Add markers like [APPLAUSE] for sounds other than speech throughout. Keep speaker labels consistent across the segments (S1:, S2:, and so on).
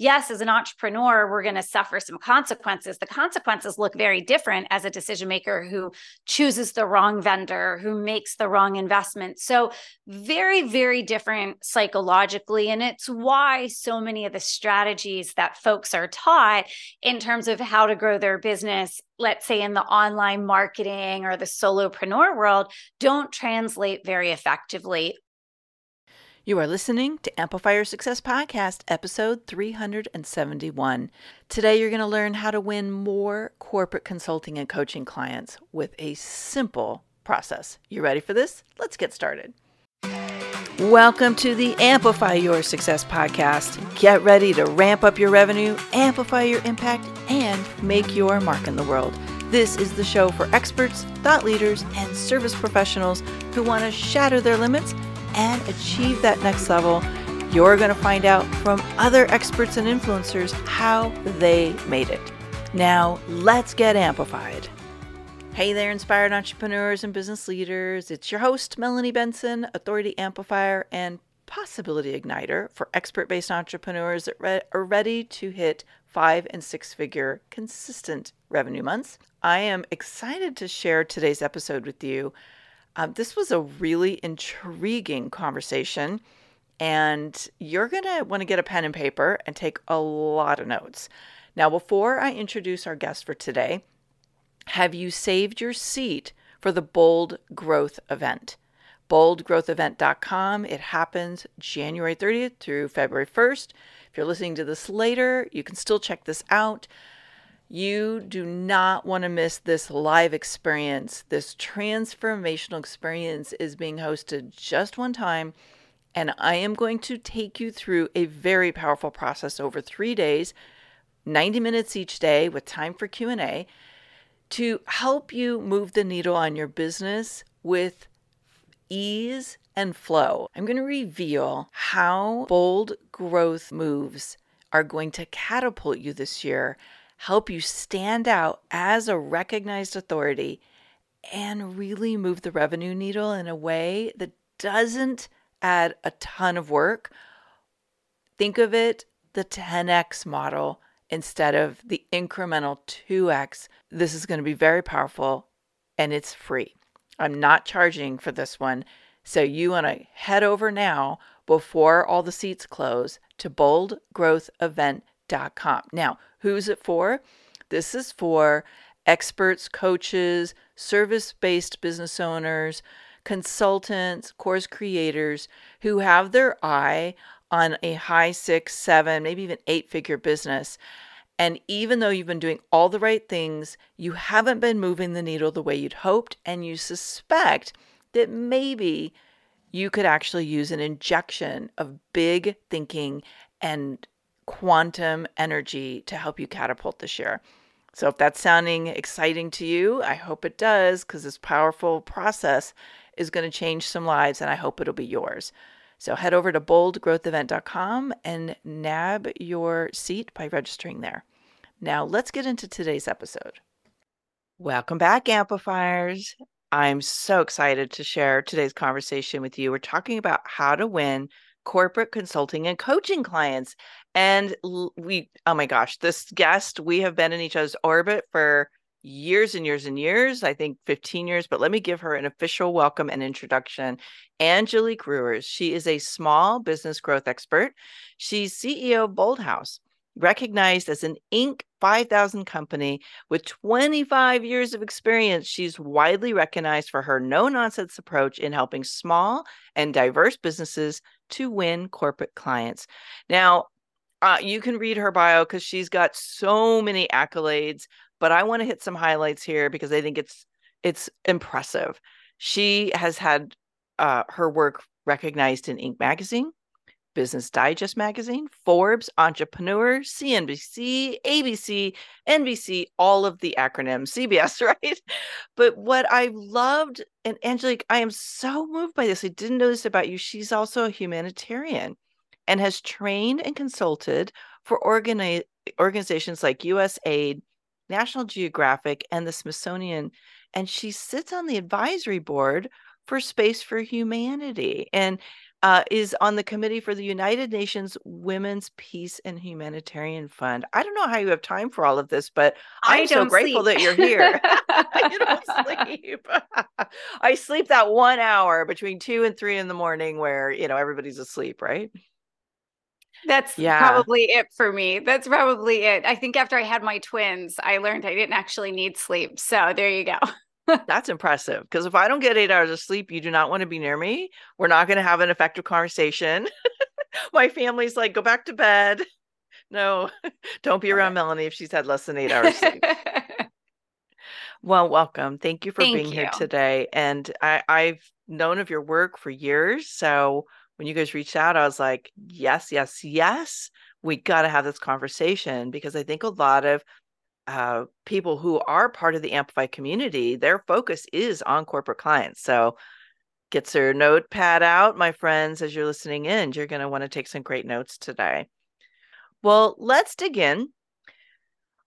S1: yes, as an entrepreneur, we're going to suffer some consequences. The consequences look very different as a decision maker who chooses the wrong vendor, who makes the wrong investment. So, very, very different psychologically. And it's why so many of the strategies that folks are taught in terms of how to grow their business let's say in the online marketing or the solopreneur world don't translate very effectively
S2: you are listening to Amplify Your Success Podcast, episode 371. Today, you're going to learn how to win more corporate consulting and coaching clients with a simple process. You ready for this? Let's get started. Welcome to the Amplify Your Success Podcast. Get ready to ramp up your revenue, amplify your impact, and make your mark in the world. This is the show for experts, thought leaders, and service professionals who want to shatter their limits and achieve that next level, you're going to find out from other experts and influencers how they made it. Now, let's get amplified. Hey there, inspired entrepreneurs and business leaders. It's your host, Melanie Benson, Authority Amplifier and Possibility Igniter for expert based entrepreneurs that are ready to hit five and six figure consistent revenue months. I am excited to share today's episode with you um, this was a really intriguing conversation, and you're going to want to get a pen and paper and take a lot of notes. Now, before I introduce our guest for today, have you saved your seat for the Bold Growth event? boldgrowthevent.com. It happens January 30th through February 1st. If you're listening to this later, you can still check this out. You do not want to miss this live experience. This transformational experience is being hosted just one time and I am going to take you through a very powerful process over 3 days, 90 minutes each day with time for Q&A to help you move the needle on your business with ease and flow. I'm going to reveal how bold growth moves are going to catapult you this year help you stand out as a recognized authority and really move the revenue needle in a way that doesn't add a ton of work. Think of it the 10x model instead of the incremental 2x. This is going to be very powerful and it's free. I'm not charging for this one. So you want to head over now before all the seats close to boldgrowthevent.com. Now, Who's it for? This is for experts, coaches, service based business owners, consultants, course creators who have their eye on a high six, seven, maybe even eight figure business. And even though you've been doing all the right things, you haven't been moving the needle the way you'd hoped, and you suspect that maybe you could actually use an injection of big thinking and quantum energy to help you catapult this year. So, if that's sounding exciting to you, I hope it does because this powerful process is going to change some lives and I hope it'll be yours. So, head over to boldgrowthevent.com and nab your seat by registering there. Now, let's get into today's episode. Welcome back, Amplifiers. I'm so excited to share today's conversation with you. We're talking about how to win corporate consulting and coaching clients. And we, oh my gosh, this guest, we have been in each other's orbit for years and years and years, I think 15 years, but let me give her an official welcome and introduction. Angelique Rewers. She is a small business growth expert. She's CEO of BoldHaus, recognized as an Inc. 5000 company with 25 years of experience. She's widely recognized for her no nonsense approach in helping small and diverse businesses to win corporate clients. Now, uh, you can read her bio because she's got so many accolades, but I want to hit some highlights here because I think it's it's impressive. She has had uh, her work recognized in Inc. magazine, Business Digest magazine, Forbes, Entrepreneur, CNBC, ABC, NBC, all of the acronyms, CBS, [LAUGHS] right? But what I loved, and Angelique, I am so moved by this. I didn't know this about you. She's also a humanitarian and has trained and consulted for organi- organizations like USAID, National Geographic, and the Smithsonian. And she sits on the advisory board for Space for Humanity. And uh, is on the committee for the United Nations Women's Peace and Humanitarian Fund. I don't know how you have time for all of this, but I'm so grateful sleep. that you're here. [LAUGHS] you don't [LAUGHS] sleep. [LAUGHS] I sleep that one hour between two and three in the morning where, you know, everybody's asleep, right?
S1: That's yeah. probably it for me. That's probably it. I think after I had my twins, I learned I didn't actually need sleep. So there you go.
S2: That's impressive. Because if I don't get eight hours of sleep, you do not want to be near me. We're not going to have an effective conversation. [LAUGHS] My family's like, go back to bed. No, [LAUGHS] don't be around Melanie if she's had less than eight [LAUGHS] hours sleep. well, welcome. Thank you for Thank being you. here today. And I, I've known of your work for years. So when you guys reached out, I was like, yes, yes, yes. We got to have this conversation because I think a lot of uh, people who are part of the Amplify community, their focus is on corporate clients. So get your notepad out, my friends, as you're listening in. You're going to want to take some great notes today. Well, let's dig in.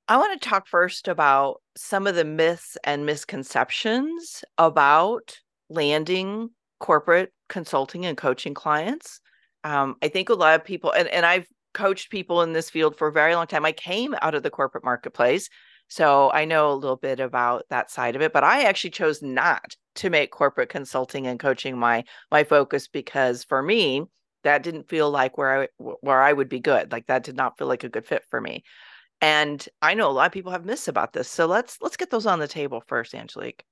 S2: I want to talk first about some of the myths and misconceptions about landing corporate consulting and coaching clients. Um, I think a lot of people, and, and I've coached people in this field for a very long time. I came out of the corporate marketplace. So I know a little bit about that side of it, but I actually chose not to make corporate consulting and coaching my my focus because for me that didn't feel like where I where I would be good. Like that did not feel like a good fit for me. And I know a lot of people have myths about this. So let's let's get those on the table first, Angelique.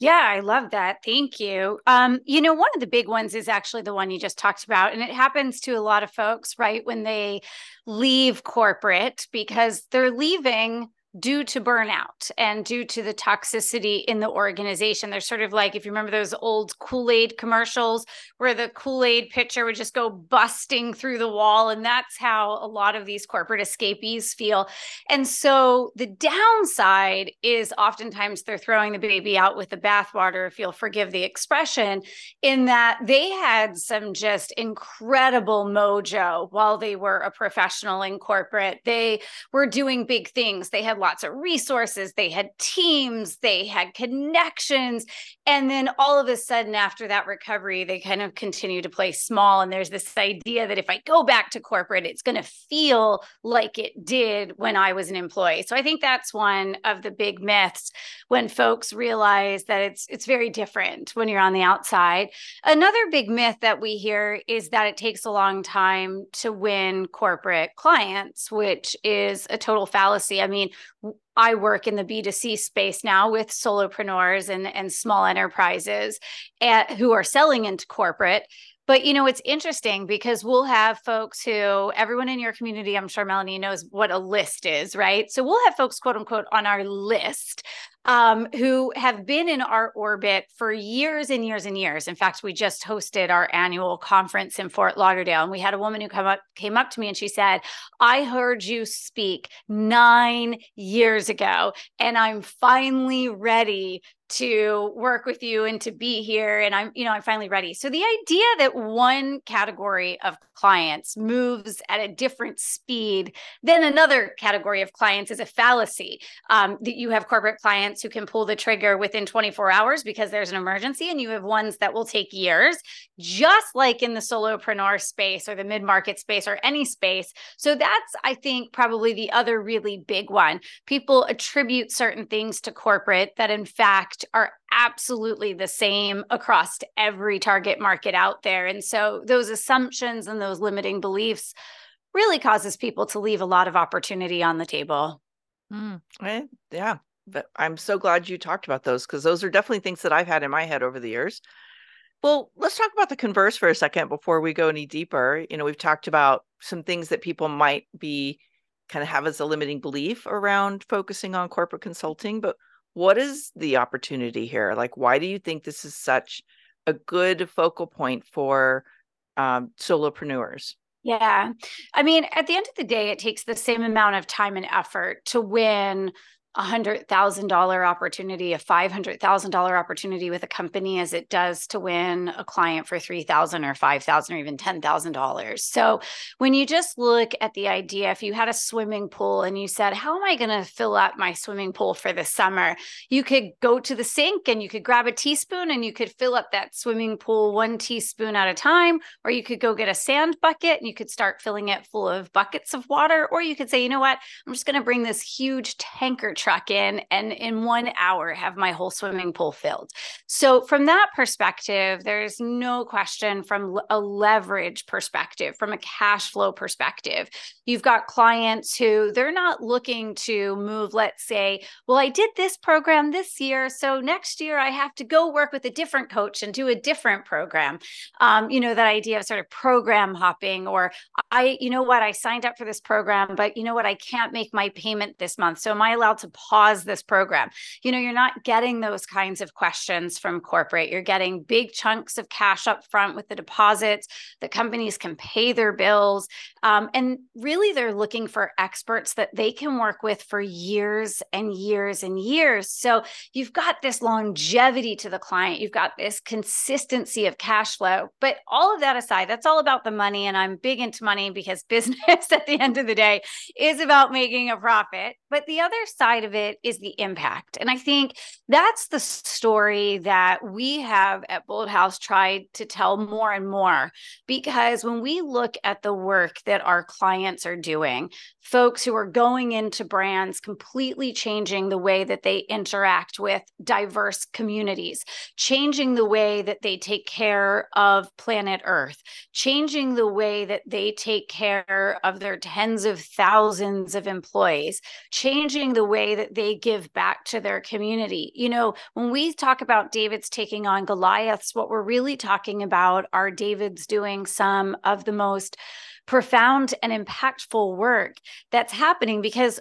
S1: Yeah, I love that. Thank you. Um, you know, one of the big ones is actually the one you just talked about. And it happens to a lot of folks, right, when they leave corporate because they're leaving due to burnout and due to the toxicity in the organization. They're sort of like, if you remember those old Kool Aid commercials where the Kool Aid pitcher would just go busting through the wall. And that's how a lot of these corporate escapees feel. And so the downside is oftentimes they're throwing the baby out with the bathwater, if you'll forgive the expression, in that they had some just incredible mojo while they were a professional in corporate. They were doing big things. They had lots of resources, they had teams, they had connections. And then all of a sudden, after that recovery, they kind of continue to play small. And there's this idea that if I go back to corporate, it's going to feel like it did when I was an employee. So I think that's one of the big myths when folks realize that it's it's very different when you're on the outside. Another big myth that we hear is that it takes a long time to win corporate clients, which is a total fallacy. I mean, I work in the B2C space now with solopreneurs and, and small enterprises at, who are selling into corporate. But you know, it's interesting because we'll have folks who everyone in your community, I'm sure Melanie knows what a list is, right? So we'll have folks, quote unquote, on our list um, who have been in our orbit for years and years and years. In fact, we just hosted our annual conference in Fort Lauderdale, and we had a woman who come up came up to me and she said, "I heard you speak nine years ago, and I'm finally ready to work with you and to be here and i'm you know i'm finally ready so the idea that one category of clients moves at a different speed than another category of clients is a fallacy. Um, that you have corporate clients who can pull the trigger within 24 hours because there's an emergency and you have ones that will take years just like in the solopreneur space or the mid-market space or any space. So that's i think probably the other really big one. People attribute certain things to corporate that in fact are absolutely the same across every target market out there. And so those assumptions and those limiting beliefs really causes people to leave a lot of opportunity on the table.
S2: Mm, yeah, but I'm so glad you talked about those because those are definitely things that I've had in my head over the years. Well, let's talk about the converse for a second before we go any deeper. You know, we've talked about some things that people might be kind of have as a limiting belief around focusing on corporate consulting, but what is the opportunity here? Like, why do you think this is such a good focal point for um, solopreneurs?
S1: Yeah. I mean, at the end of the day, it takes the same amount of time and effort to win a hundred thousand dollar opportunity, a five hundred thousand dollar opportunity with a company as it does to win a client for three thousand or five thousand or even ten thousand dollars. So when you just look at the idea, if you had a swimming pool and you said, "How am I going to fill up my swimming pool for the summer?" You could go to the sink and you could grab a teaspoon and you could fill up that swimming pool one teaspoon at a time, or you could go get a sand bucket and you could start filling it full of buckets of water, or you could say, "You know what? I'm just going to bring this huge tanker." Truck in and in one hour have my whole swimming pool filled. So, from that perspective, there's no question from a leverage perspective, from a cash flow perspective. You've got clients who they're not looking to move, let's say, well, I did this program this year. So next year I have to go work with a different coach and do a different program. Um, you know, that idea of sort of program hopping, or I, you know what, I signed up for this program, but you know what, I can't make my payment this month. So am I allowed to pause this program? You know, you're not getting those kinds of questions from corporate. You're getting big chunks of cash up front with the deposits. The companies can pay their bills. Um, and really, they're looking for experts that they can work with for years and years and years. So you've got this longevity to the client, you've got this consistency of cash flow. But all of that aside, that's all about the money. And I'm big into money because [LAUGHS] business at the end of the day is about making a profit. But the other side of it is the impact. And I think that's the story that we have at BoldHaus tried to tell more and more. Because when we look at the work that our clients are doing, folks who are going into brands completely changing the way that they interact with diverse communities, changing the way that they take care of planet Earth, changing the way that they take care of their tens of thousands of employees, changing the way that they give back to their community. You know, when we talk about David's taking on Goliaths, what we're really talking about are David's doing some of the most profound and impactful work that's happening because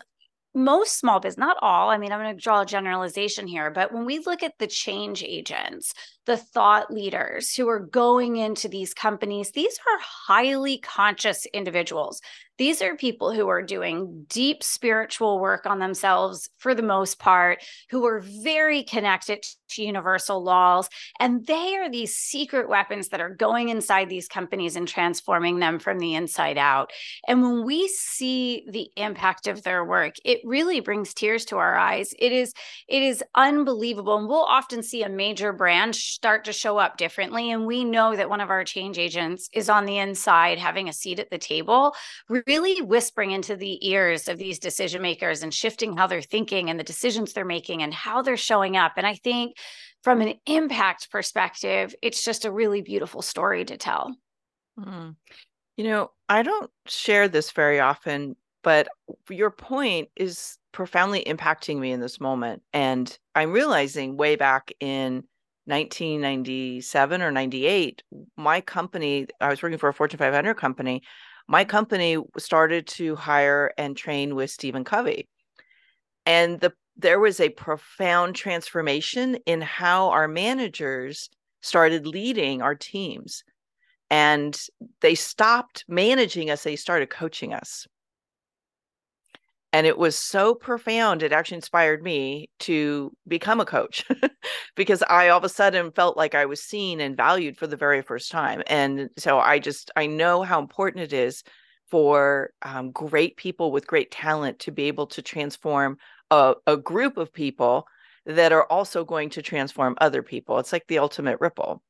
S1: most small business, not all, I mean, I'm going to draw a generalization here, but when we look at the change agents, the thought leaders who are going into these companies, these are highly conscious individuals. These are people who are doing deep spiritual work on themselves for the most part, who are very connected to universal laws. And they are these secret weapons that are going inside these companies and transforming them from the inside out. And when we see the impact of their work, it really brings tears to our eyes. It is, it is unbelievable. And we'll often see a major brand start to show up differently. And we know that one of our change agents is on the inside having a seat at the table really whispering into the ears of these decision makers and shifting how they're thinking and the decisions they're making and how they're showing up. And I think from an impact perspective, it's just a really beautiful story to tell.
S2: Mm. You know, I don't share this very often, but your point is profoundly impacting me in this moment. And I'm realizing way back in 1997 or 98, my company, I was working for a Fortune 500 company my company started to hire and train with Stephen Covey. And the there was a profound transformation in how our managers started leading our teams. And they stopped managing us, they started coaching us and it was so profound it actually inspired me to become a coach [LAUGHS] because i all of a sudden felt like i was seen and valued for the very first time and so i just i know how important it is for um, great people with great talent to be able to transform a, a group of people that are also going to transform other people it's like the ultimate ripple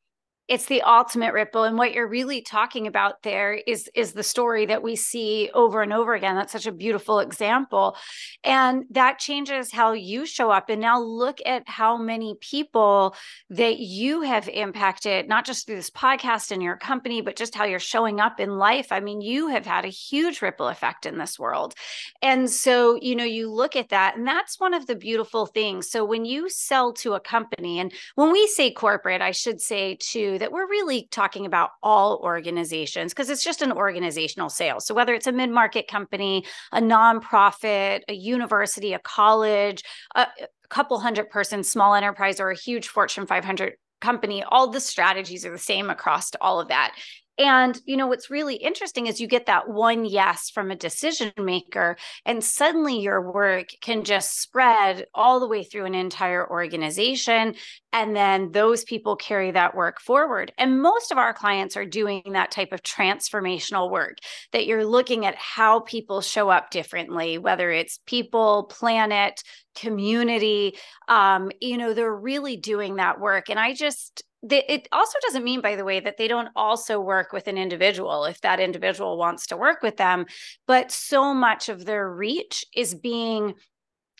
S1: it's the ultimate ripple and what you're really talking about there is is the story that we see over and over again. That's such a beautiful example. And that changes how you show up. And now look at how many people that you have impacted not just through this podcast and your company but just how you're showing up in life. I mean you have had a huge ripple effect in this world. And so you know you look at that and that's one of the beautiful things. So when you sell to a company and when we say corporate i should say to that we're really talking about all organizations because it's just an organizational sale. So whether it's a mid-market company, a nonprofit, a university, a college, a, a couple hundred person small enterprise or a huge Fortune 500 company, all the strategies are the same across all of that. And, you know, what's really interesting is you get that one yes from a decision maker, and suddenly your work can just spread all the way through an entire organization. And then those people carry that work forward. And most of our clients are doing that type of transformational work that you're looking at how people show up differently, whether it's people, planet, community. Um, you know, they're really doing that work. And I just, it also doesn't mean by the way that they don't also work with an individual if that individual wants to work with them but so much of their reach is being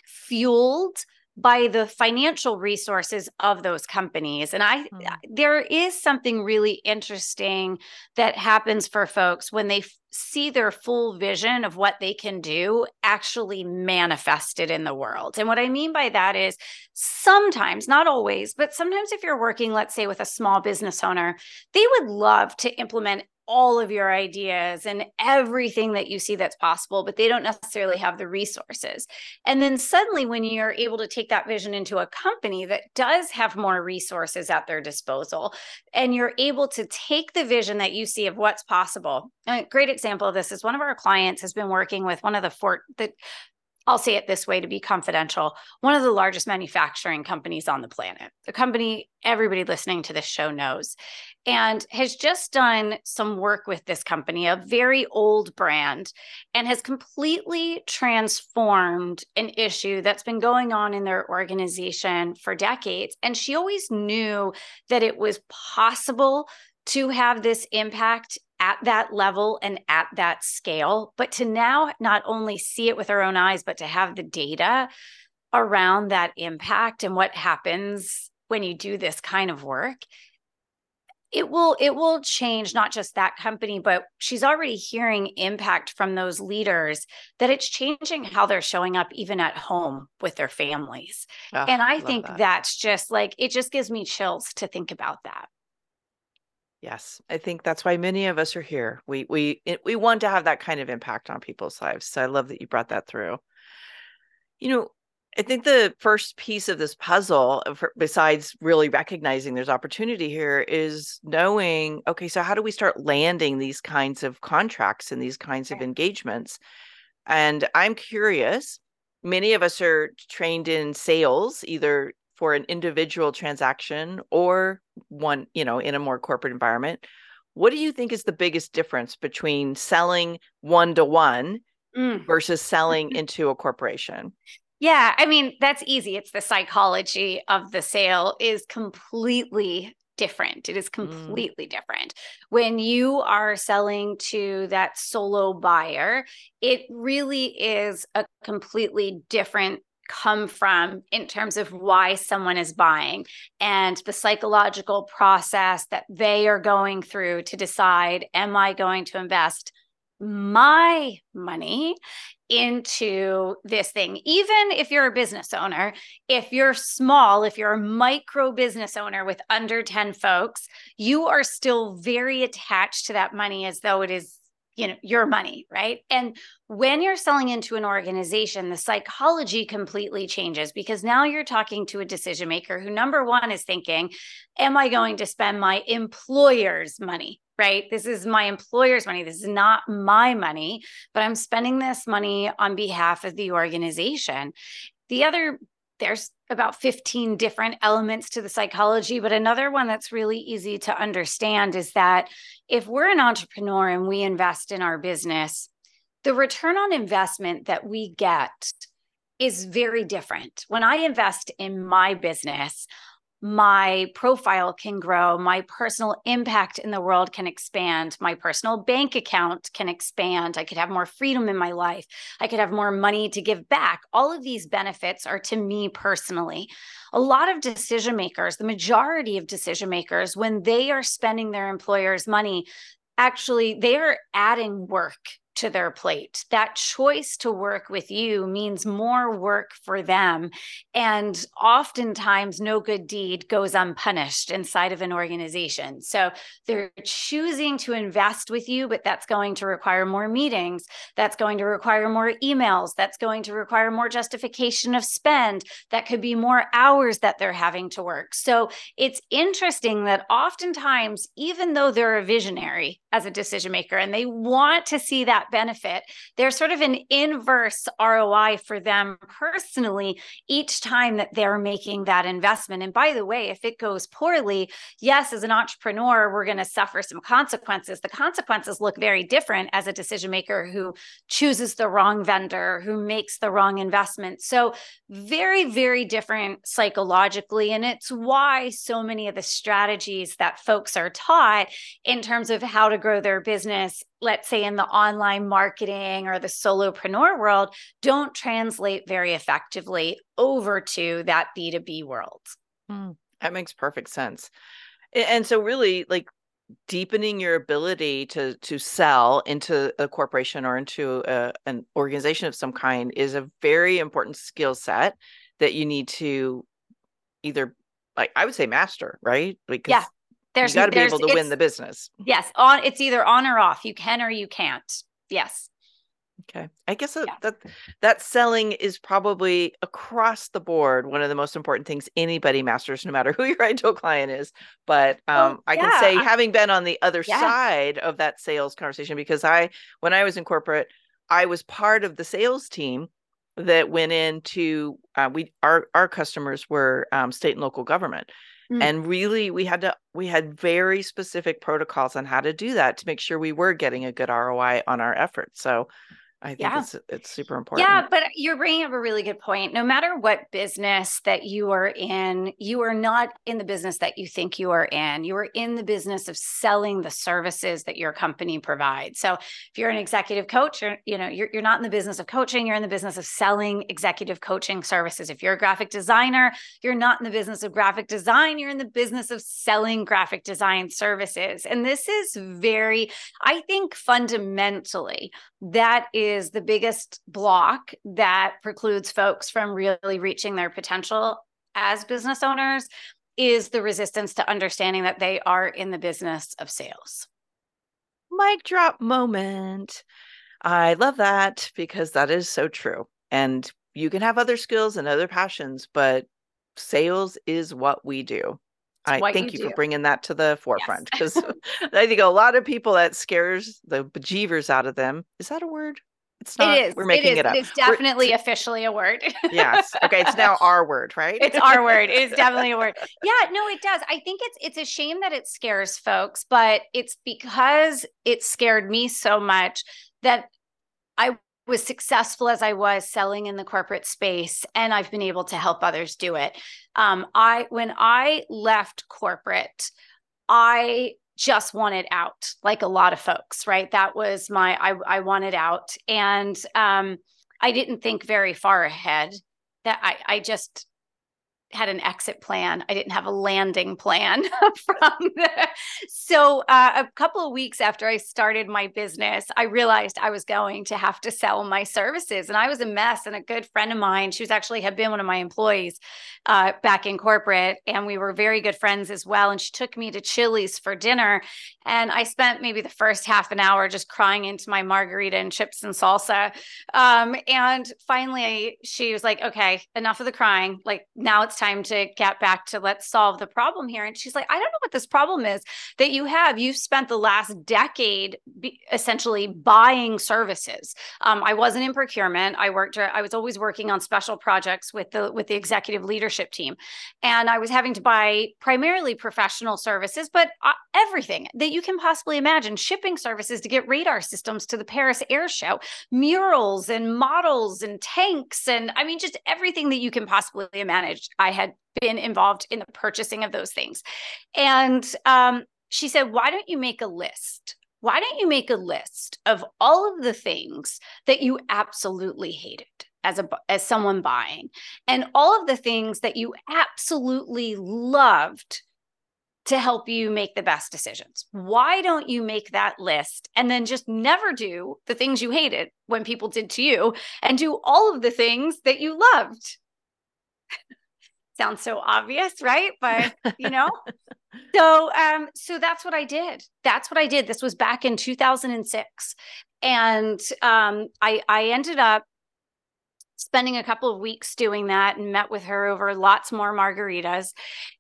S1: fueled by the financial resources of those companies and i mm. there is something really interesting that happens for folks when they f- see their full vision of what they can do actually manifested in the world and what i mean by that is sometimes not always but sometimes if you're working let's say with a small business owner they would love to implement all of your ideas and everything that you see that's possible, but they don't necessarily have the resources. And then suddenly, when you're able to take that vision into a company that does have more resources at their disposal, and you're able to take the vision that you see of what's possible. A great example of this is one of our clients has been working with one of the fort the I'll say it this way to be confidential, one of the largest manufacturing companies on the planet, a company everybody listening to this show knows, and has just done some work with this company, a very old brand, and has completely transformed an issue that's been going on in their organization for decades. And she always knew that it was possible to have this impact at that level and at that scale. But to now not only see it with our own eyes, but to have the data around that impact and what happens when you do this kind of work it will it will change not just that company but she's already hearing impact from those leaders that it's changing how they're showing up even at home with their families oh, and i think that. that's just like it just gives me chills to think about that
S2: Yes, I think that's why many of us are here. We we we want to have that kind of impact on people's lives. So I love that you brought that through. You know, I think the first piece of this puzzle, uh, besides really recognizing there's opportunity here, is knowing okay, so how do we start landing these kinds of contracts and these kinds of engagements? And I'm curious. Many of us are trained in sales, either for an individual transaction or one, you know, in a more corporate environment. What do you think is the biggest difference between selling one to one versus selling into a corporation?
S1: Yeah, I mean, that's easy. It's the psychology of the sale is completely different. It is mm. completely mm. different. When you are selling to that solo buyer, it really is a completely different come from in terms of why someone is buying and the psychological process that they are going through to decide am I going to invest my money into this thing. Even if you're a business owner, if you're small, if you're a micro business owner with under 10 folks, you are still very attached to that money as though it is you know your money right? And when you're selling into an organization the psychology completely changes because now you're talking to a decision maker who number one is thinking am i going to spend my employer's money? Right? This is my employer's money. This is not my money but i'm spending this money on behalf of the organization. The other there's about 15 different elements to the psychology, but another one that's really easy to understand is that if we're an entrepreneur and we invest in our business, the return on investment that we get is very different. When I invest in my business, my profile can grow, my personal impact in the world can expand, my personal bank account can expand. I could have more freedom in my life. I could have more money to give back. All of these benefits are to me personally. A lot of decision makers, the majority of decision makers, when they are spending their employer's money, actually they are adding work to their plate. That choice to work with you means more work for them. And oftentimes, no good deed goes unpunished inside of an organization. So they're choosing to invest with you, but that's going to require more meetings. That's going to require more emails. That's going to require more justification of spend. That could be more hours that they're having to work. So it's interesting that oftentimes, even though they're a visionary as a decision maker and they want to see that benefit, there's sort of an inverse ROI for them personally each time that they're making that investment. And by the way, if it goes poorly, yes, as an entrepreneur, we're going to suffer some consequences. The consequences look very different as a decision maker who chooses the wrong vendor, who makes the wrong investment. So, very, very different psychologically. And it's why so many of the strategies that folks are taught in terms of how to grow their business let's say in the online marketing or the solopreneur world don't translate very effectively over to that B2B world.
S2: Mm, that makes perfect sense. And so really like deepening your ability to to sell into a corporation or into a, an organization of some kind is a very important skill set that you need to either like I would say master, right?
S1: Because yeah.
S2: There's you got to be able to win the business.
S1: Yes, on it's either on or off. You can or you can't. Yes.
S2: Okay. I guess that, yeah. that that selling is probably across the board one of the most important things anybody masters, no matter [LAUGHS] who your ideal client is. But um, I can say, having been on the other yeah. side of that sales conversation, because I, when I was in corporate, I was part of the sales team that went into uh, we our our customers were um, state and local government Mm. And really we had to we had very specific protocols on how to do that to make sure we were getting a good ROI on our efforts. So I think yeah. it's it's super important.
S1: Yeah, but you're bringing up a really good point. No matter what business that you are in, you are not in the business that you think you are in. You are in the business of selling the services that your company provides. So if you're an executive coach, you're, you know, you're, you're not in the business of coaching, you're in the business of selling executive coaching services. If you're a graphic designer, you're not in the business of graphic design, you're in the business of selling graphic design services. And this is very, I think fundamentally, that is the biggest block that precludes folks from really reaching their potential as business owners is the resistance to understanding that they are in the business of sales.
S2: Mic drop moment. I love that because that is so true. And you can have other skills and other passions, but sales is what we do. I thank you, you for bringing that to the forefront because yes. [LAUGHS] [LAUGHS] I think a lot of people that scares the bejeevers out of them. Is that a word?
S1: It's not. It is. We're making it, is. it up. It is definitely we're, officially a word.
S2: yes. Okay. It's now [LAUGHS] our word, right?
S1: It's our word. It is definitely a word. Yeah. No, it does. I think it's it's a shame that it scares folks, but it's because it scared me so much that I was successful as I was selling in the corporate space, and I've been able to help others do it. Um, I when I left corporate, I just wanted out, like a lot of folks, right? That was my I I wanted out, and um, I didn't think very far ahead. That I I just had an exit plan. I didn't have a landing plan [LAUGHS] from the. So, uh, a couple of weeks after I started my business, I realized I was going to have to sell my services, and I was a mess. And a good friend of mine, she was actually had been one of my employees uh, back in corporate, and we were very good friends as well. And she took me to Chili's for dinner, and I spent maybe the first half an hour just crying into my margarita and chips and salsa. Um, and finally, she was like, "Okay, enough of the crying. Like now it's." To get back to let's solve the problem here. And she's like, I don't know what this problem is that you have. You've spent the last decade be, essentially buying services. Um, I wasn't in procurement. I worked. I was always working on special projects with the with the executive leadership team, and I was having to buy primarily professional services, but uh, everything that you can possibly imagine: shipping services to get radar systems to the Paris Air Show, murals and models and tanks, and I mean, just everything that you can possibly manage. I had been involved in the purchasing of those things. And um, she said, Why don't you make a list? Why don't you make a list of all of the things that you absolutely hated? as a as someone buying and all of the things that you absolutely loved to help you make the best decisions. Why don't you make that list and then just never do the things you hated when people did to you and do all of the things that you loved? [LAUGHS] Sounds so obvious, right? But, [LAUGHS] you know, so um so that's what I did. That's what I did. This was back in 2006. And um I I ended up spending a couple of weeks doing that and met with her over lots more margaritas.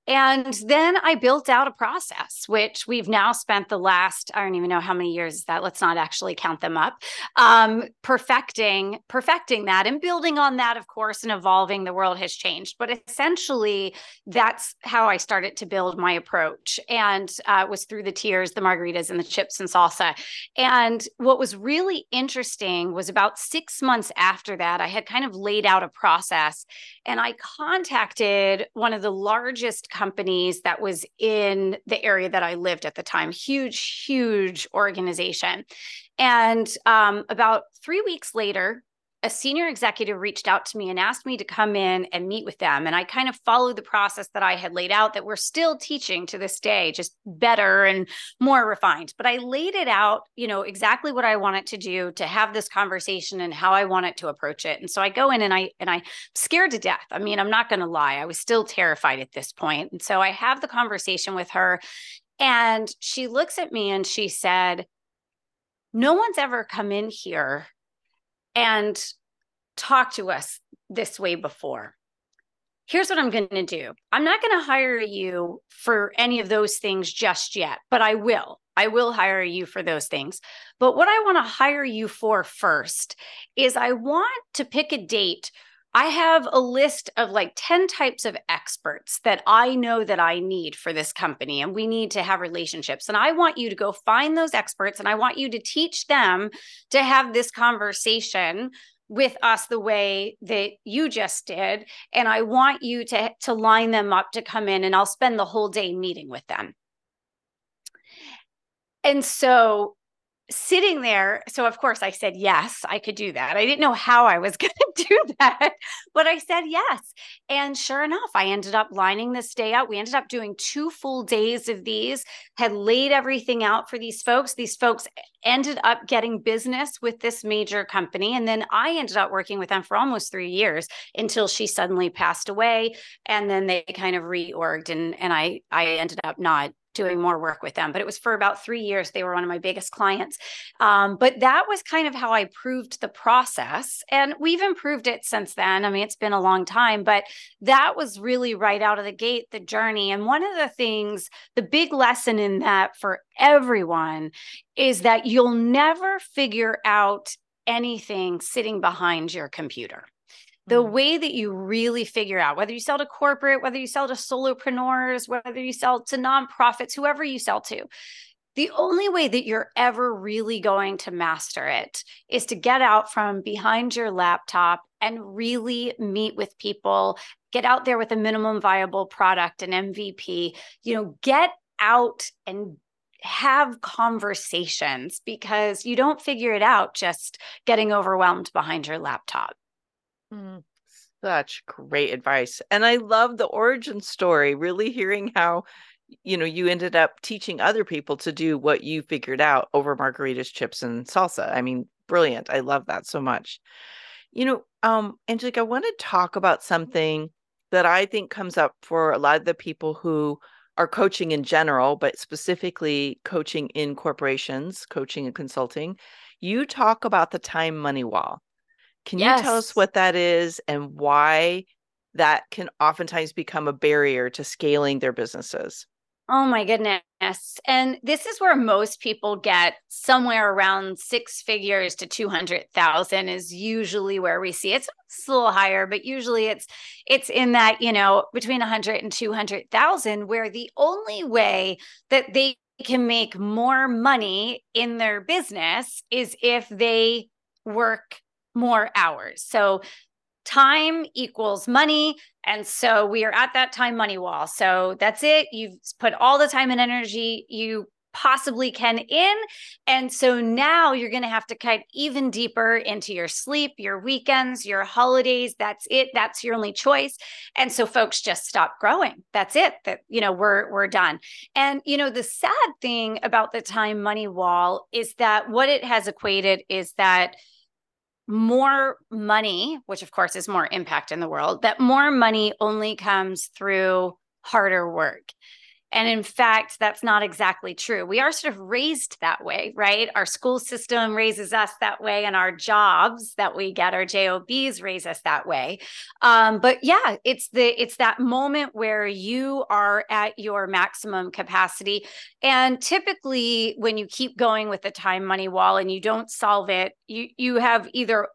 S1: And then I built out a process, which we've now spent the last, I don't even know how many years is that. Let's not actually count them up. Um, perfecting, perfecting that and building on that, of course, and evolving. The world has changed. But essentially, that's how I started to build my approach. And uh, was through the tears, the margaritas, and the chips and salsa. And what was really interesting was about six months after that, I had kind of laid out a process and I contacted one of the largest companies that was in the area that I lived at the time, huge, huge organization. And um, about three weeks later, a senior executive reached out to me and asked me to come in and meet with them. And I kind of followed the process that I had laid out that we're still teaching to this day, just better and more refined. But I laid it out, you know, exactly what I want it to do to have this conversation and how I want it to approach it. And so I go in and I and I scared to death. I mean, I'm not going to lie. I was still terrified at this point. And so I have the conversation with her and she looks at me and she said, "No one's ever come in here and talk to us this way before. Here's what I'm going to do I'm not going to hire you for any of those things just yet, but I will. I will hire you for those things. But what I want to hire you for first is I want to pick a date. I have a list of like 10 types of experts that I know that I need for this company, and we need to have relationships. And I want you to go find those experts and I want you to teach them to have this conversation with us the way that you just did and i want you to to line them up to come in and i'll spend the whole day meeting with them and so sitting there so of course i said yes i could do that. I didn't know how i was [LAUGHS] going to do that but i said yes. And sure enough i ended up lining this day out. We ended up doing two full days of these had laid everything out for these folks. These folks ended up getting business with this major company and then i ended up working with them for almost three years until she suddenly passed away and then they kind of reorged and and i i ended up not doing more work with them. But it was for about three years. They were one of my biggest clients. Um, but that was kind of how I proved the process. And we've improved it since then. I mean, it's been a long time, but that was really right out of the gate, the journey. And one of the things, the big lesson in that for everyone is that you'll never figure out anything sitting behind your computer the mm-hmm. way that you really figure out whether you sell to corporate, whether you sell to solopreneurs, whether you sell to nonprofits, whoever you sell to, the only way that you're ever really going to master it is to get out from behind your laptop and really meet with people, get out there with a minimum viable product, an MVP, you know, get out and have conversations because you don't figure it out just getting overwhelmed behind your laptop.
S2: Mm, such great advice. And I love the origin story, really hearing how you know you ended up teaching other people to do what you figured out over margaritas, chips and salsa. I mean, brilliant. I love that so much. You know, um Angelique, I want to talk about something that I think comes up for a lot of the people who are coaching in general, but specifically coaching in corporations, coaching and consulting. You talk about the time money wall. Can yes. you tell us what that is and why that can oftentimes become a barrier to scaling their businesses?
S1: Oh my goodness. And this is where most people get somewhere around six figures to 200,000 is usually where we see it. It's a little higher, but usually it's it's in that, you know, between 100 and 200,000 where the only way that they can make more money in their business is if they work more hours. So time equals money. And so we are at that time money wall. So that's it. You've put all the time and energy you possibly can in. And so now you're going to have to cut even deeper into your sleep, your weekends, your holidays. That's it. That's your only choice. And so folks just stop growing. That's it. That, you know, we're, we're done. And, you know, the sad thing about the time money wall is that what it has equated is that more money, which of course is more impact in the world, that more money only comes through harder work. And in fact, that's not exactly true. We are sort of raised that way, right? Our school system raises us that way, and our jobs that we get, our jobs, raise us that way. Um, but yeah, it's the it's that moment where you are at your maximum capacity. And typically, when you keep going with the time money wall and you don't solve it, you you have either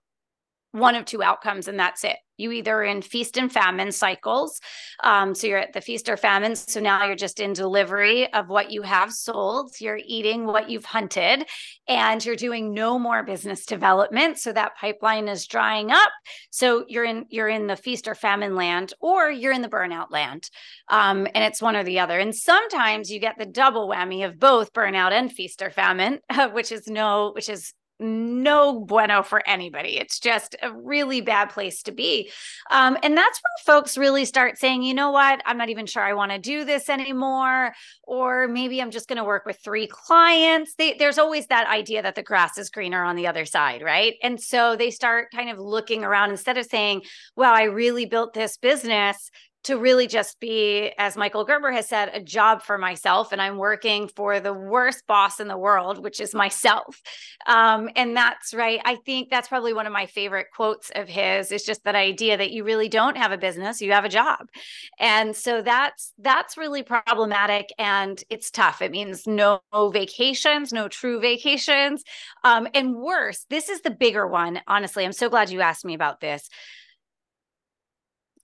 S1: one of two outcomes, and that's it you either in feast and famine cycles. Um, so you're at the feast or famine. So now you're just in delivery of what you have sold. You're eating what you've hunted and you're doing no more business development. So that pipeline is drying up. So you're in, you're in the feast or famine land, or you're in the burnout land. Um, and it's one or the other. And sometimes you get the double whammy of both burnout and feast or famine, [LAUGHS] which is no, which is no bueno for anybody. It's just a really bad place to be. Um, and that's when folks really start saying, you know what, I'm not even sure I want to do this anymore. Or maybe I'm just going to work with three clients. They, there's always that idea that the grass is greener on the other side, right? And so they start kind of looking around instead of saying, well, I really built this business to really just be, as Michael Gerber has said, a job for myself. And I'm working for the worst boss in the world, which is myself. Um, and that's right. I think that's probably one of my favorite quotes of his is just that idea that you really don't have a business, you have a job. And so that's that's really problematic and it's tough. It means no vacations, no true vacations. Um, and worse, this is the bigger one. Honestly, I'm so glad you asked me about this.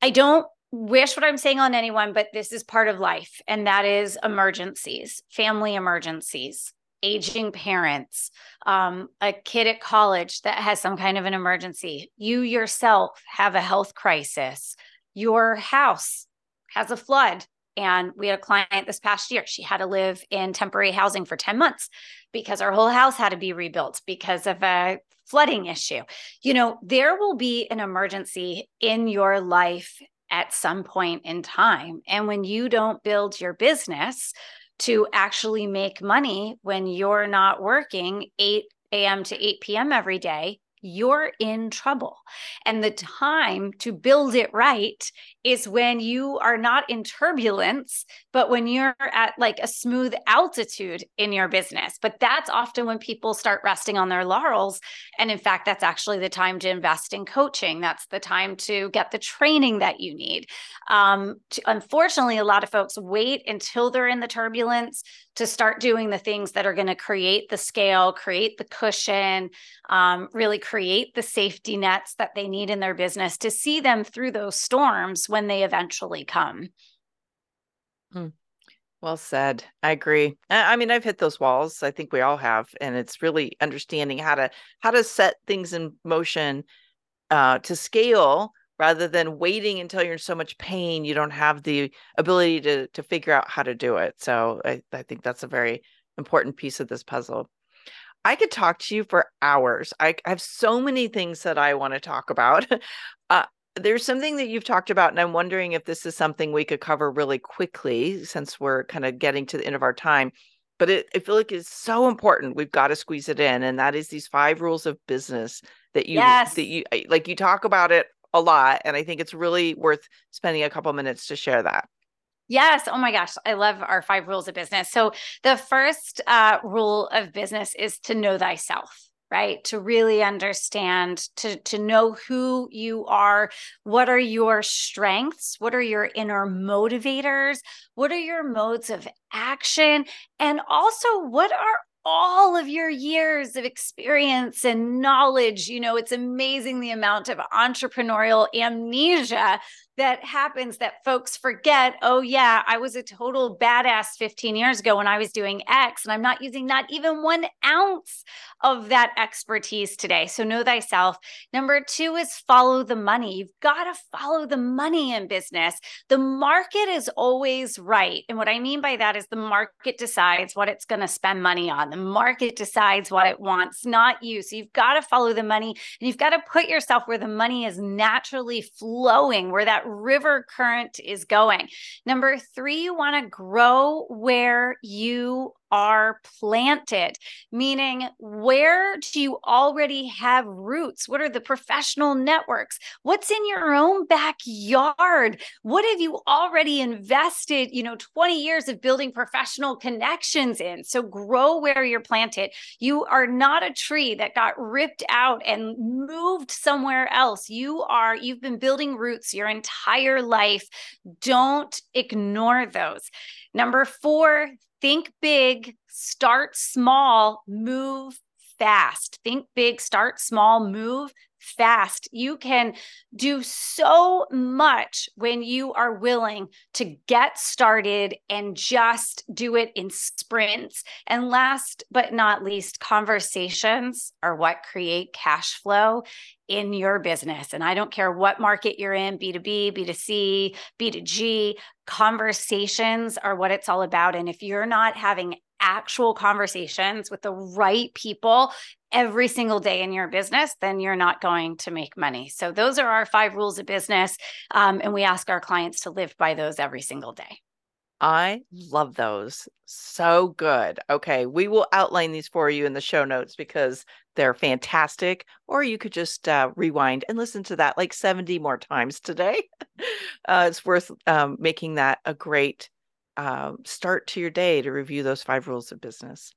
S1: I don't wish what I'm saying on anyone, but this is part of life, and that is emergencies, family emergencies, aging parents, um, a kid at college that has some kind of an emergency. You yourself have a health crisis. Your house has a flood. And we had a client this past year. She had to live in temporary housing for 10 months because our whole house had to be rebuilt because of a flooding issue. You know, there will be an emergency in your life at some point in time. And when you don't build your business to actually make money when you're not working 8 a.m. to 8 p.m. every day, you're in trouble. And the time to build it right is when you are not in turbulence, but when you're at like a smooth altitude in your business. But that's often when people start resting on their laurels. And in fact, that's actually the time to invest in coaching. That's the time to get the training that you need. Um, to, unfortunately, a lot of folks wait until they're in the turbulence to start doing the things that are going to create the scale, create the cushion, um, really create the safety nets that they need in their business to see them through those storms when they eventually come.
S2: Hmm. Well said. I agree. I mean, I've hit those walls. I think we all have, and it's really understanding how to how to set things in motion uh, to scale rather than waiting until you're in so much pain you don't have the ability to to figure out how to do it so i, I think that's a very important piece of this puzzle i could talk to you for hours i, I have so many things that i want to talk about [LAUGHS] uh, there's something that you've talked about and i'm wondering if this is something we could cover really quickly since we're kind of getting to the end of our time but it, I feel like it's so important. We've got to squeeze it in, and that is these five rules of business that you yes. that you like. You talk about it a lot. And I think it's really worth spending a couple minutes to share that.
S1: Yes. Oh my gosh. I love our five rules of business. So, the first uh, rule of business is to know thyself right to really understand to to know who you are what are your strengths what are your inner motivators what are your modes of action and also what are all of your years of experience and knowledge. You know, it's amazing the amount of entrepreneurial amnesia that happens that folks forget oh yeah i was a total badass 15 years ago when i was doing x and i'm not using not even one ounce of that expertise today. So know thyself. Number two is follow the money. You've got to follow the money in business. The market is always right and what i mean by that is the market decides what it's going to spend money on. The market decides what it wants not you. So you've got to follow the money and you've got to put yourself where the money is naturally flowing where that river current is going. Number three, you want to grow where you are planted, meaning where do you already have roots? What are the professional networks? What's in your own backyard? What have you already invested, you know, 20 years of building professional connections in? So grow where you're planted. You are not a tree that got ripped out and moved somewhere else. You are, you've been building roots your entire life. Don't ignore those. Number four, think big, start small, move fast. Think big, start small, move fast. You can do so much when you are willing to get started and just do it in sprints. And last but not least, conversations are what create cash flow in your business. And I don't care what market you're in B2B, B2C, B2G, conversations are what it's all about. And if you're not having actual conversations with the right people every single day in your business, then you're not going to make money. So, those are our five rules of business. Um, and we ask our clients to live by those every single day.
S2: I love those. So good. Okay. We will outline these for you in the show notes because they're fantastic. Or you could just uh, rewind and listen to that like 70 more times today. [LAUGHS] uh, it's worth um, making that a great uh, start to your day to review those five rules of business.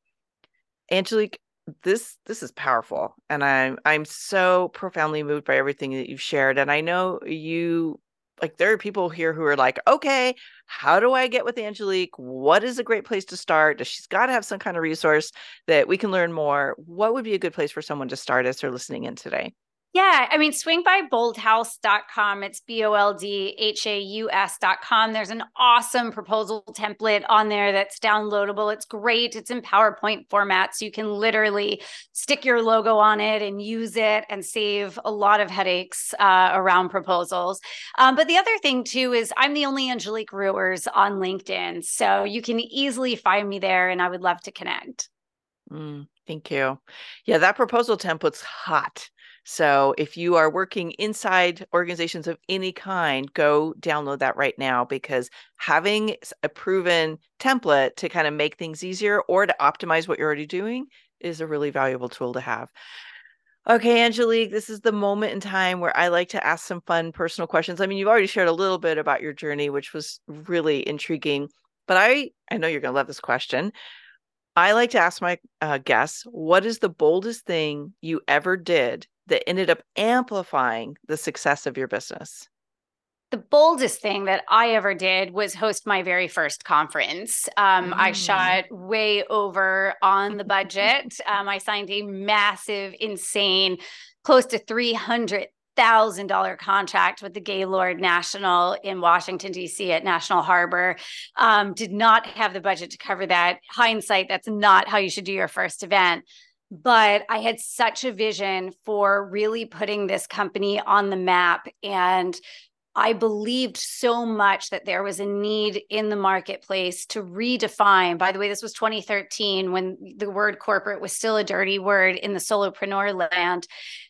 S2: Angelique, this this is powerful, and I'm I'm so profoundly moved by everything that you've shared. And I know you like there are people here who are like, okay, how do I get with Angelique? What is a great place to start? Does she's got to have some kind of resource that we can learn more? What would be a good place for someone to start as they're listening in today?
S1: Yeah, I mean, swing by boldhaus.com. It's B O L D H A U S.com. There's an awesome proposal template on there that's downloadable. It's great. It's in PowerPoint format. So you can literally stick your logo on it and use it and save a lot of headaches uh, around proposals. Um, but the other thing, too, is I'm the only Angelique Rewers on LinkedIn. So you can easily find me there and I would love to connect.
S2: Mm, thank you. Yeah, that proposal template's hot. So if you are working inside organizations of any kind, go download that right now because having a proven template to kind of make things easier or to optimize what you're already doing is a really valuable tool to have. Okay, Angelique, this is the moment in time where I like to ask some fun personal questions. I mean, you've already shared a little bit about your journey, which was really intriguing, but I I know you're going to love this question. I like to ask my uh, guests, what is the boldest thing you ever did that ended up amplifying the success of your business?
S1: the boldest thing that I ever did was host my very first conference. Um, mm. I shot way over on the [LAUGHS] budget. um, I signed a massive, insane, close to three hundred thousand dollar contract with the Gaylord National in Washington D.C. at National Harbor. Um, did not have the budget to cover that. Hindsight, that's not how you should do your first event but I had such a vision for really putting this company on the map. And I believed so much that there was a need in the marketplace to redefine. By the way, this was 2013 when the word corporate was still a dirty word in the solopreneur land.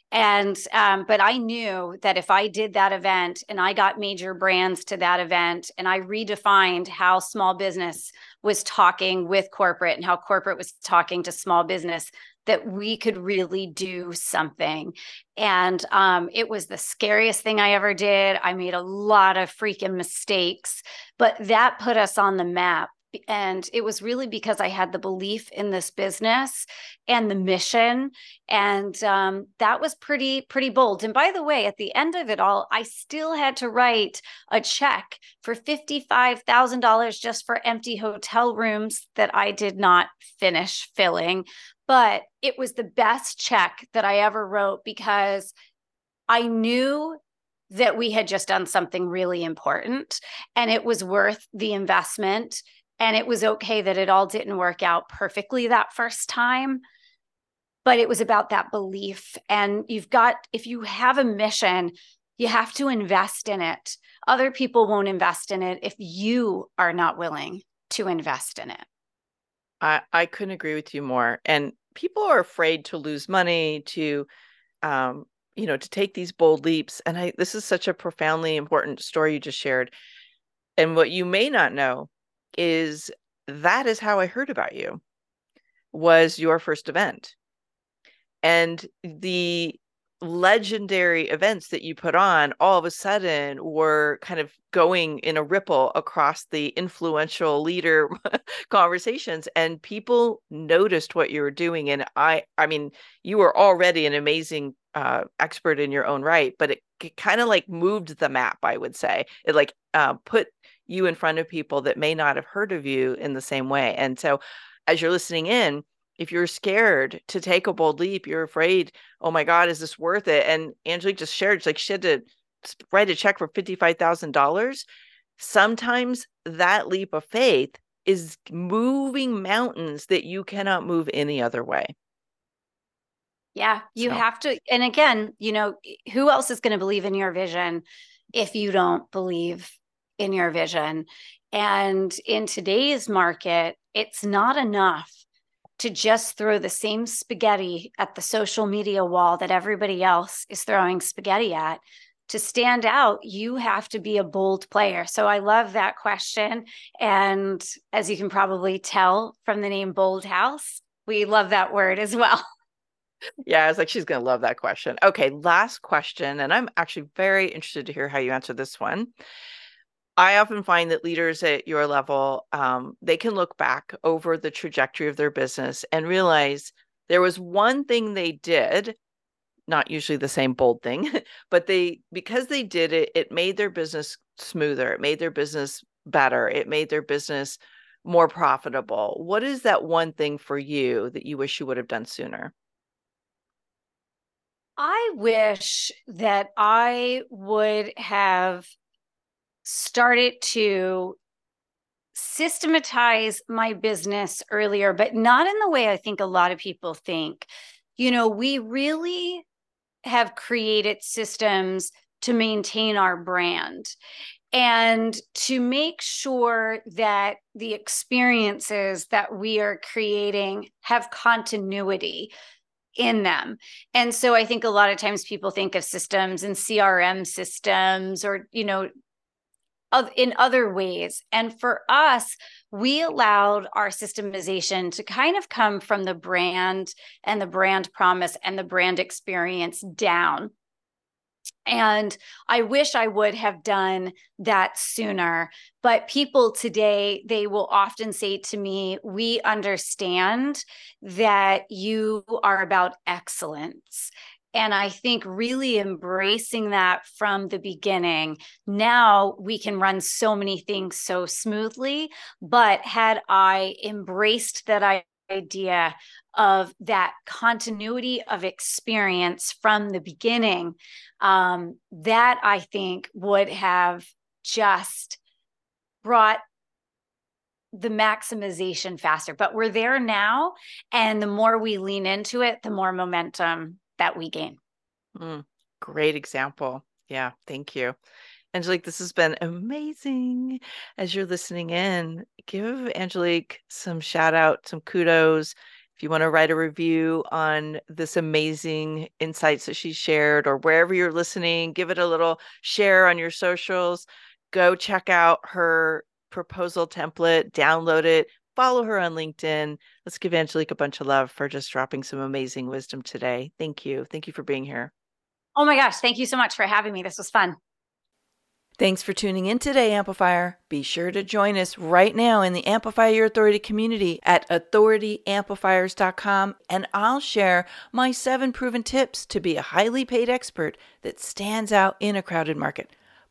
S1: And, um, but I knew that if I did that event and I got major brands to that event and I redefined how small business was talking with corporate and how corporate was talking to small business, that we could really do something. And um, it was the scariest thing I ever did. I made a lot of freaking mistakes, but that put us on the map. And it was really because I had the belief in this business and the mission. And um, that was pretty, pretty bold. And by the way, at the end of it all, I still had to write a check for $55,000 just for empty hotel rooms that I did not finish filling but it was the best check that I ever wrote because I knew that we had just done something really important and it was worth the investment and it was okay that it all didn't work out perfectly that first time but it was about that belief. And you've got if you have a mission you have to invest in it. Other people won't invest in it if you are not willing to invest in it.
S2: I i couldn't agree with you more. And people are afraid to lose money to um you know to take these bold leaps. And i this is such a profoundly important story you just shared. And what you may not know is that is how i heard about you was your first event. And the legendary events that you put on all of a sudden were kind of going in a ripple across the influential leader [LAUGHS] conversations and people noticed what you were doing. And i i mean you were already an amazing uh, expert in your own right but it, it kind of like moved the map i would say. It like uh, put you in front of people that may not have heard of you in the same way and so as you're listening in if you're scared to take a bold leap, you're afraid, oh my God, is this worth it? And Angelique just shared, like she had to write a check for $55,000. Sometimes that leap of faith is moving mountains that you cannot move any other way.
S1: Yeah, you so. have to. And again, you know, who else is going to believe in your vision if you don't believe in your vision? And in today's market, it's not enough to just throw the same spaghetti at the social media wall that everybody else is throwing spaghetti at. To stand out, you have to be a bold player. So I love that question. And as you can probably tell from the name BoldHaus, we love that word as well. [LAUGHS]
S2: Yeah, I was like, she's going to love that question. Okay, last question. And I'm actually very interested to hear how you answer this one. I often find that leaders at your level, um, they can look back over the trajectory of their business and realize there was one thing they did, not usually the same bold thing, [LAUGHS] but they, because they did it, it made their business smoother. It made their business better. It made their business more profitable. What is that one thing for you that you wish you would have done sooner?
S1: I wish that I would have started to systematize my business earlier, but not in the way I think a lot of people think. You know, we really have created systems to maintain our brand and to make sure that the experiences that we are creating have continuity in them. And so I think a lot of times people think of systems and CRM systems or, you know, in other ways. And for us, we allowed our systemization to kind of come from the brand and the brand promise and the brand experience down. And I wish I would have done that sooner. But people today, they will often say to me, We understand that you are about excellence. And I think really embracing that from the beginning, now we can run so many things so smoothly. But had I embraced that idea of that continuity of experience from the beginning, um, that I think would have just brought the maximization faster. But we're there now. And the more we lean into it, the more momentum that we gain.
S2: Mm, great example. Yeah, thank you. Angelique, this has been amazing. As you're listening in, give Angelique some shout out, some kudos. If you want to write a review on this amazing insights that she shared, or wherever you're listening, give it a little share on your socials. Go check out her proposal template, download it, follow her on LinkedIn. Let's give Angelique a bunch of love for just dropping some amazing wisdom today. Thank you. Thank you for being here.
S1: Oh my gosh. Thank you so much for having me. This was fun.
S2: Thanks for tuning in today, Amplifier. Be sure to join us right now in the Amplify Your Authority community at authorityamplifiers.com, and I'll share my seven proven tips to be a highly paid expert that stands out in a crowded market.